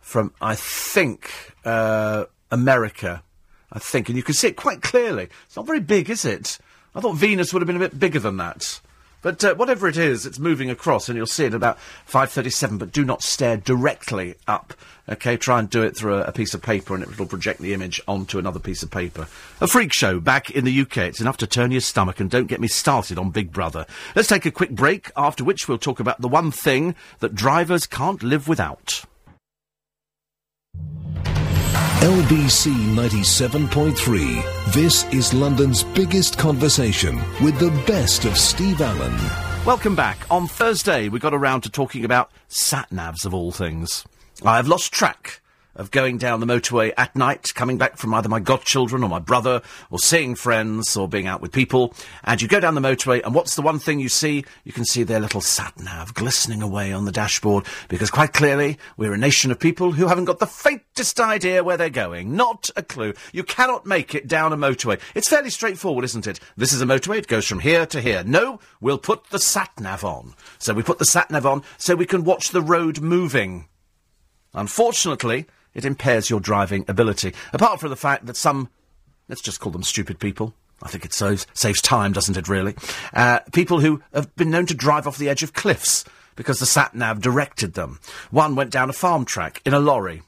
from I think uh, America. I think, and you can see it quite clearly. It's not very big, is it? I thought Venus would have been a bit bigger than that. But uh, whatever it is, it's moving across, and you'll see it about 5.37, but do not stare directly up. Okay, try and do it through a, a piece of paper, and it will project the image onto another piece of paper. A freak show back in the UK. It's enough to turn your stomach, and don't get me started on Big Brother. Let's take a quick break, after which we'll talk about the one thing that drivers can't live without. LBC 97.3. This is London's biggest conversation with the best of Steve Allen. Welcome back. On Thursday, we got around to talking about sat navs of all things. I have lost track of going down the motorway at night, coming back from either my godchildren or my brother, or seeing friends, or being out with people. And you go down the motorway, and what's the one thing you see? You can see their little sat nav glistening away on the dashboard, because quite clearly, we're a nation of people who haven't got the faintest idea where they're going. Not a clue. You cannot make it down a motorway. It's fairly straightforward, isn't it? This is a motorway, it goes from here to here. No, we'll put the sat nav on. So we put the sat nav on so we can watch the road moving. Unfortunately, it impairs your driving ability. Apart from the fact that some, let's just call them stupid people. I think it saves, saves time, doesn't it, really? Uh, people who have been known to drive off the edge of cliffs because the sat nav directed them. One went down a farm track in a lorry.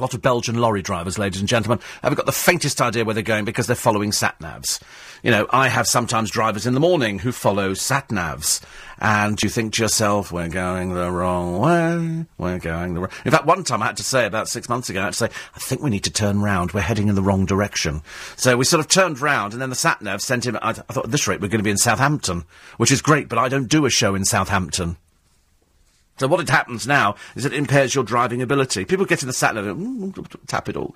A lot of Belgian lorry drivers, ladies and gentlemen, haven't got the faintest idea where they're going because they're following sat navs. You know, I have sometimes drivers in the morning who follow sat navs, and you think to yourself, we're going the wrong way, we're going the wrong... In fact, one time I had to say, about six months ago, I had to say, I think we need to turn round, we're heading in the wrong direction. So we sort of turned round, and then the sat nav sent him, I, I thought, at this rate, we're going to be in Southampton, which is great, but I don't do a show in Southampton. So what it happens now is it impairs your driving ability. People get in the sat nav, and, mm, tap it all,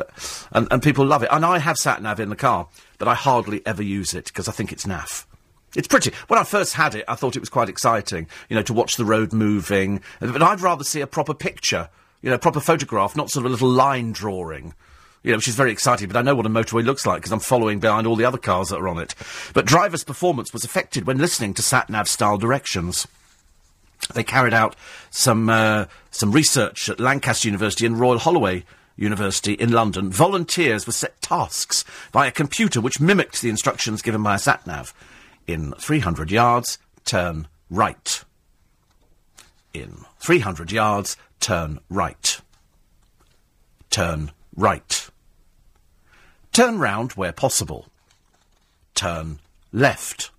and, and people love it. And I have sat nav in the car, but I hardly ever use it because I think it's naff. It's pretty. When I first had it, I thought it was quite exciting, you know, to watch the road moving. But I'd rather see a proper picture, you know, a proper photograph, not sort of a little line drawing. You know, which is very exciting, but I know what a motorway looks like because I'm following behind all the other cars that are on it. But driver's performance was affected when listening to sat nav style directions. They carried out some uh, some research at Lancaster University and Royal Holloway University in London. Volunteers were set tasks by a computer which mimicked the instructions given by a sat nav. In 300 yards, turn right. In 300 yards, turn right. Turn right. Turn round where possible. Turn left.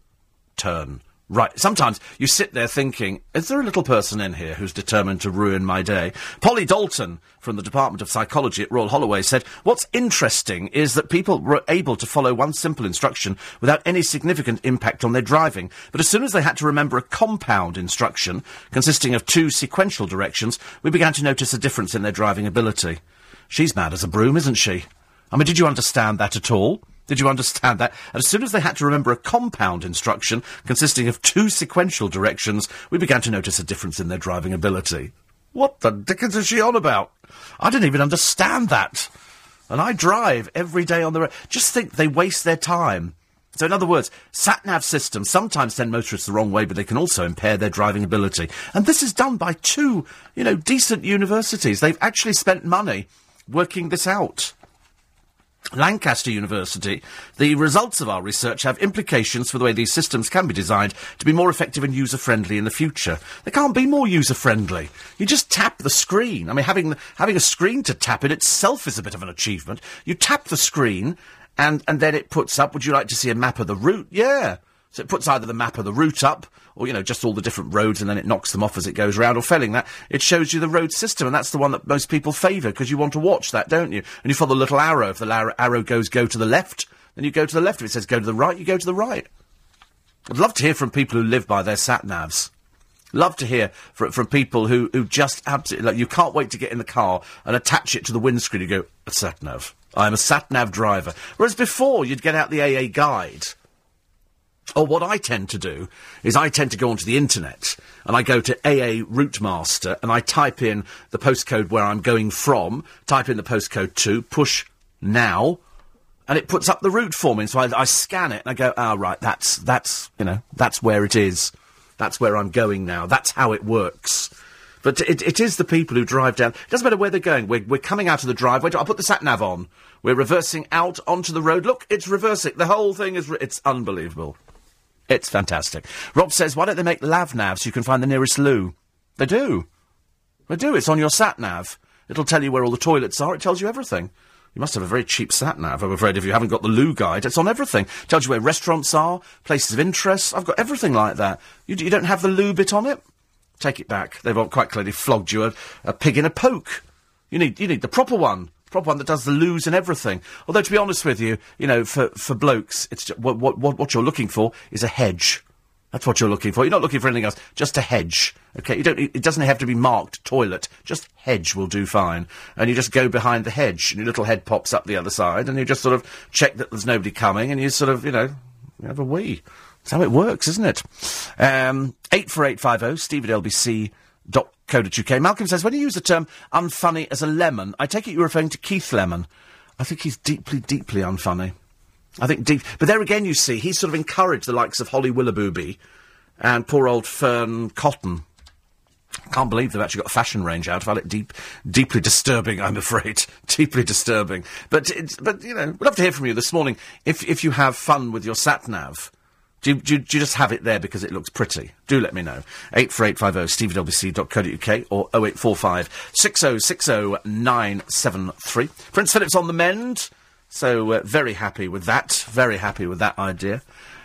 Turn Right. Sometimes you sit there thinking, is there a little person in here who's determined to ruin my day? Polly Dalton from the Department of Psychology at Royal Holloway said, what's interesting is that people were able to follow one simple instruction without any significant impact on their driving. But as soon as they had to remember a compound instruction consisting of two sequential directions, we began to notice a difference in their driving ability. She's mad as a broom, isn't she? I mean, did you understand that at all? Did you understand that? And as soon as they had to remember a compound instruction consisting of two sequential directions, we began to notice a difference in their driving ability. What the dickens is she on about? I didn't even understand that. And I drive every day on the road. Just think they waste their time. So, in other words, sat nav systems sometimes send motorists the wrong way, but they can also impair their driving ability. And this is done by two, you know, decent universities. They've actually spent money working this out. Lancaster University, the results of our research have implications for the way these systems can be designed to be more effective and user friendly in the future. They can't be more user friendly. You just tap the screen. I mean, having having a screen to tap in itself is a bit of an achievement. You tap the screen, and and then it puts up. Would you like to see a map of the route? Yeah. So it puts either the map of the route up, or, you know, just all the different roads and then it knocks them off as it goes round, or failing that, it shows you the road system, and that's the one that most people favour, because you want to watch that, don't you? And you follow the little arrow. If the la- arrow goes go to the left, then you go to the left. If it says go to the right, you go to the right. I'd love to hear from people who live by their sat navs. Love to hear from, from people who, who just absolutely, like, you can't wait to get in the car and attach it to the windscreen. You go, a sat nav. I'm a sat nav driver. Whereas before, you'd get out the AA guide or what I tend to do is I tend to go onto the internet and I go to AA Routemaster and I type in the postcode where I'm going from, type in the postcode to, push now, and it puts up the route for me. So I, I scan it and I go, ah, right, that's, that's, you know, that's where it is. That's where I'm going now. That's how it works. But it, it is the people who drive down. It doesn't matter where they're going. We're, we're coming out of the driveway. I'll put the sat nav on. We're reversing out onto the road. Look, it's reversing. The whole thing is. Re- it's unbelievable. It's fantastic. Rob says, why don't they make lav navs so you can find the nearest loo? They do. They do. It's on your sat nav. It'll tell you where all the toilets are. It tells you everything. You must have a very cheap sat nav, I'm afraid, if you haven't got the loo guide. It's on everything. Tells you where restaurants are, places of interest. I've got everything like that. You, you don't have the loo bit on it? Take it back. They've quite clearly flogged you a, a pig in a poke. You need, you need the proper one proper one that does the loos and everything. Although, to be honest with you, you know, for, for blokes, it's just, what, what, what you're looking for is a hedge. That's what you're looking for. You're not looking for anything else. Just a hedge. Okay, you don't. It doesn't have to be marked toilet. Just hedge will do fine. And you just go behind the hedge, and your little head pops up the other side, and you just sort of check that there's nobody coming, and you sort of, you know, you have a wee. That's how it works, isn't it? Um, eight four eight five zero. Oh, Steve at LBC dot co.uk. Malcolm says, when you use the term unfunny as a lemon, I take it you're referring to Keith Lemon. I think he's deeply, deeply unfunny. I think deep. But there again, you see, he's sort of encouraged the likes of Holly Willoughby and poor old Fearne Cotton. Can't believe they've actually got a fashion range out. I find it deep, deeply disturbing. I'm afraid, deeply disturbing. But, but you know, we'd love to hear from you this morning. If if you have fun with your sat nav, do you, do, you, do you, just have it there because it looks pretty? Do let me know. 84850 steve.lbc.co.uk or 0845 6060973. Prince Philip's on the mend, so uh, very happy with that. Very happy with that idea.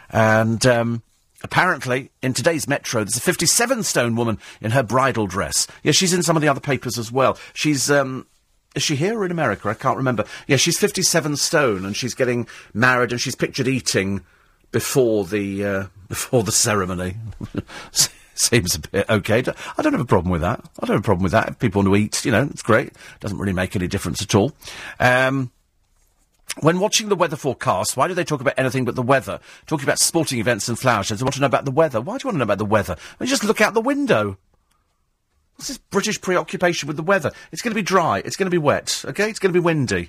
And um, apparently, in today's Metro, there's a 57 stone woman in her bridal dress. Yeah, she's in some of the other papers as well. She's. Um, is she here or in America? I can't remember. Yeah, she's 57 stone and she's getting married and she's pictured eating before the uh, before the ceremony. Seems a bit okay. I don't have a problem with that. I don't have a problem with that. If people want to eat, you know, it's great. Doesn't really make any difference at all. Um, when watching the weather forecast, why do they talk about anything but the weather? Talking about sporting events and flower shows, they want to know about the weather. Why do you want to know about the weather? Well, just look out the window. What's this British preoccupation with the weather? It's going to be dry. It's going to be wet. Okay? It's going to be windy.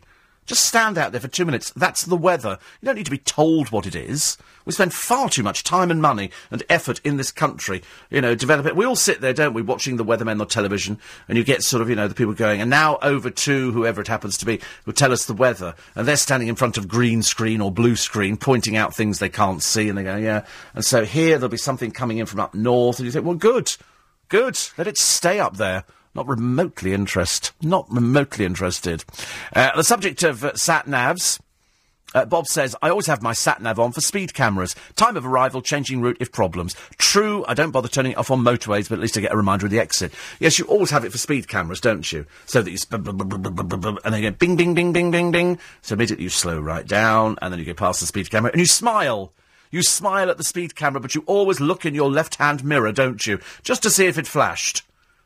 Just stand out there for two minutes. That's the weather. You don't need to be told what it is. We spend far too much time and money and effort in this country, you know, develop it. We all sit there, don't we, watching the weathermen on television, and you get sort of, you know, the people going, and now over to whoever it happens to be, who tell us the weather, and they're standing in front of green screen or blue screen, pointing out things they can't see, and they go, yeah. And so here there'll be something coming in from up north, and you think, well, good, good, let it stay up there. Not remotely interested. Not remotely interested. Uh, the subject of uh, sat navs. Uh, Bob says, I always have my sat nav on for speed cameras. Time of arrival, changing route if problems. True, I don't bother turning it off on motorways, but at least I get a reminder of the exit. Yes, you always have it for speed cameras, don't you? So that you, and then you go bing, bing, bing, bing, bing, bing. So immediately you slow right down, and then you go past the speed camera, and you smile. You smile at the speed camera, but you always look in your left-hand mirror, don't you? Just to see if it flashed.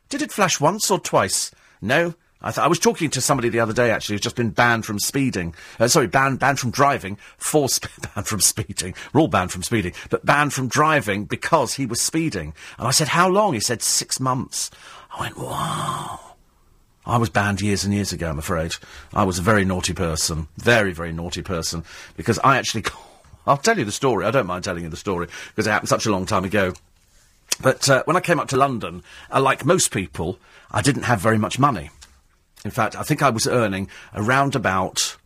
Did it flash once or twice? No. I, th- I was talking to somebody the other day, actually, who's just been banned from speeding. Uh, sorry, banned, banned from driving, for sp- banned from speeding. We're all banned from speeding, but banned from driving because he was speeding. And I said, how long? He said, six months. I went, wow. I was banned years and years ago, I'm afraid. I was a very naughty person. Very, very naughty person. Because I actually... I'll tell you the story. I don't mind telling you the story, because it happened such a long time ago. But uh, when I came up to London, uh, like most people, I didn't have very much money. In fact, I think I was earning around about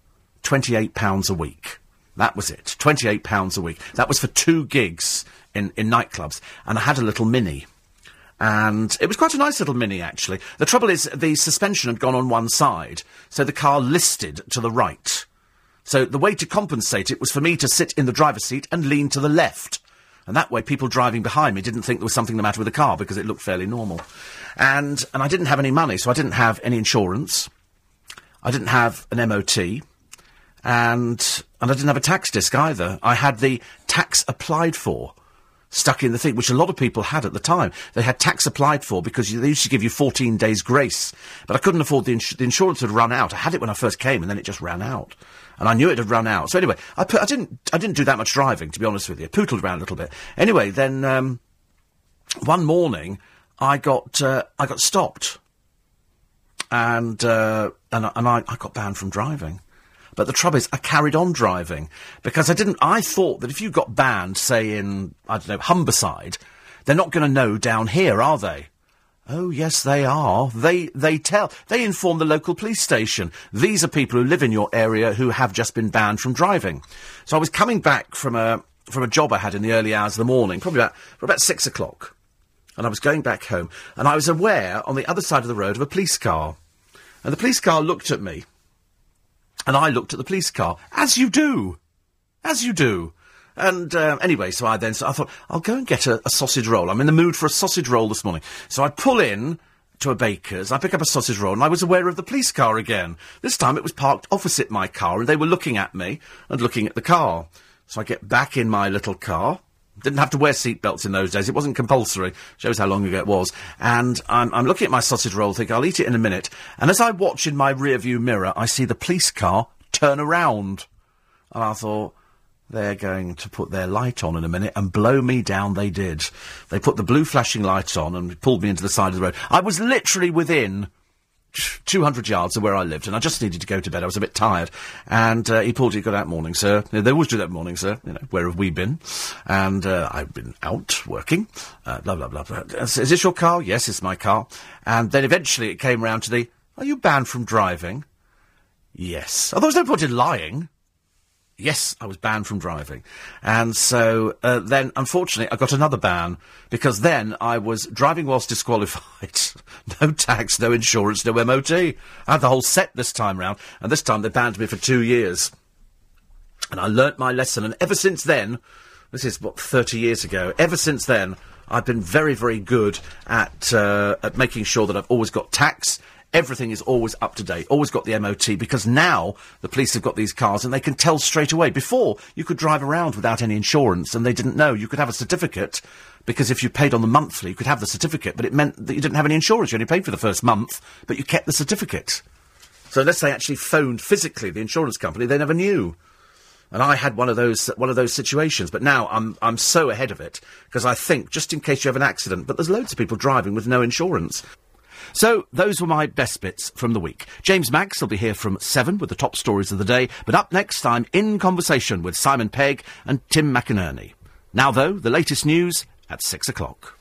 £28 a week. That was it. £28 a week. That was for two gigs in, in nightclubs. And I had a little mini. And it was quite a nice little mini, actually. The trouble is, the suspension had gone on one side, so the car listed to the right. So the way to compensate it was for me to sit in the driver's seat and lean to the left. And that way, people driving behind me didn't think there was something the matter with the car because it looked fairly normal. And, and I didn't have any money, so I didn't have any insurance. I didn't have an MOT. And, and I didn't have a tax disc either. I had the tax applied for stuck in the thing, which a lot of people had at the time. They had tax applied for because they used to give you 14 days grace. But I couldn't afford the, ins- the insurance had run out. I had it when I first came and then it just ran out. And I knew it had run out. So anyway, I, put, I didn't, I didn't do that much driving, to be honest with you. I Pootled around a little bit. Anyway, then, um, one morning, I got, uh, I got stopped. And, uh, and, and I, I got banned from driving. But the trouble is, I carried on driving because I didn't. I thought that if you got banned, say in I don't know Humberside, they're not going to know down here, are they? Oh yes, they are. They they tell. They inform the local police station. These are people who live in your area who have just been banned from driving. So I was coming back from a from a job I had in the early hours of the morning, probably about for about six o'clock, and I was going back home, and I was aware on the other side of the road of a police car, and the police car looked at me. And I looked at the police car, as you do, as you do. And uh, anyway, so I then so I thought I'll go and get a, a sausage roll. I'm in the mood for a sausage roll this morning. So I pull in to a baker's. I pick up a sausage roll, and I was aware of the police car again. This time it was parked opposite my car, and they were looking at me and looking at the car. So I get back in my little car. Didn't have to wear seatbelts in those days. It wasn't compulsory. Shows how long ago it was. And I'm, I'm looking at my sausage roll, think I'll eat it in a minute. And as I watch in my rear view mirror, I see the police car turn around. And I thought, they're going to put their light on in a minute and blow me down they did. They put the blue flashing lights on and pulled me into the side of the road. I was literally within 200 yards of where I lived, and I just needed to go to bed. I was a bit tired. And uh, he pulled, he got out morning, sir. They always do that morning, sir. You know, where have we been? And uh, I've been out working. Uh, blah, blah, blah, blah. Is is this your car? Yes, it's my car. And then eventually it came round to the, are you banned from driving? Yes. Although there's no point in lying. Yes, I was banned from driving. And so uh, then, unfortunately, I got another ban because then I was driving whilst disqualified. no tax, no insurance, no MOT. I had the whole set this time round, and this time they banned me for two years. And I learnt my lesson, and ever since then, this is what, 30 years ago, ever since then, I've been very, very good at, uh, at making sure that I've always got tax, Everything is always up to date, always got the MOT, because now the police have got these cars and they can tell straight away. Before, you could drive around without any insurance and they didn't know. You could have a certificate, because if you paid on the monthly, you could have the certificate, but it meant that you didn't have any insurance. You only paid for the first month, but you kept the certificate. So unless they actually phoned physically the insurance company, they never knew. And I had one of those one of those situations, but now I'm I'm so ahead of it because I think just in case you have an accident, but there's loads of people driving with no insurance. So, those were my best bits from the week. James Max will be here from 7 with the top stories of the day, but up next, I'm in conversation with Simon Pegg and Tim McInnerny. Now, though, the latest news at 6 o'clock.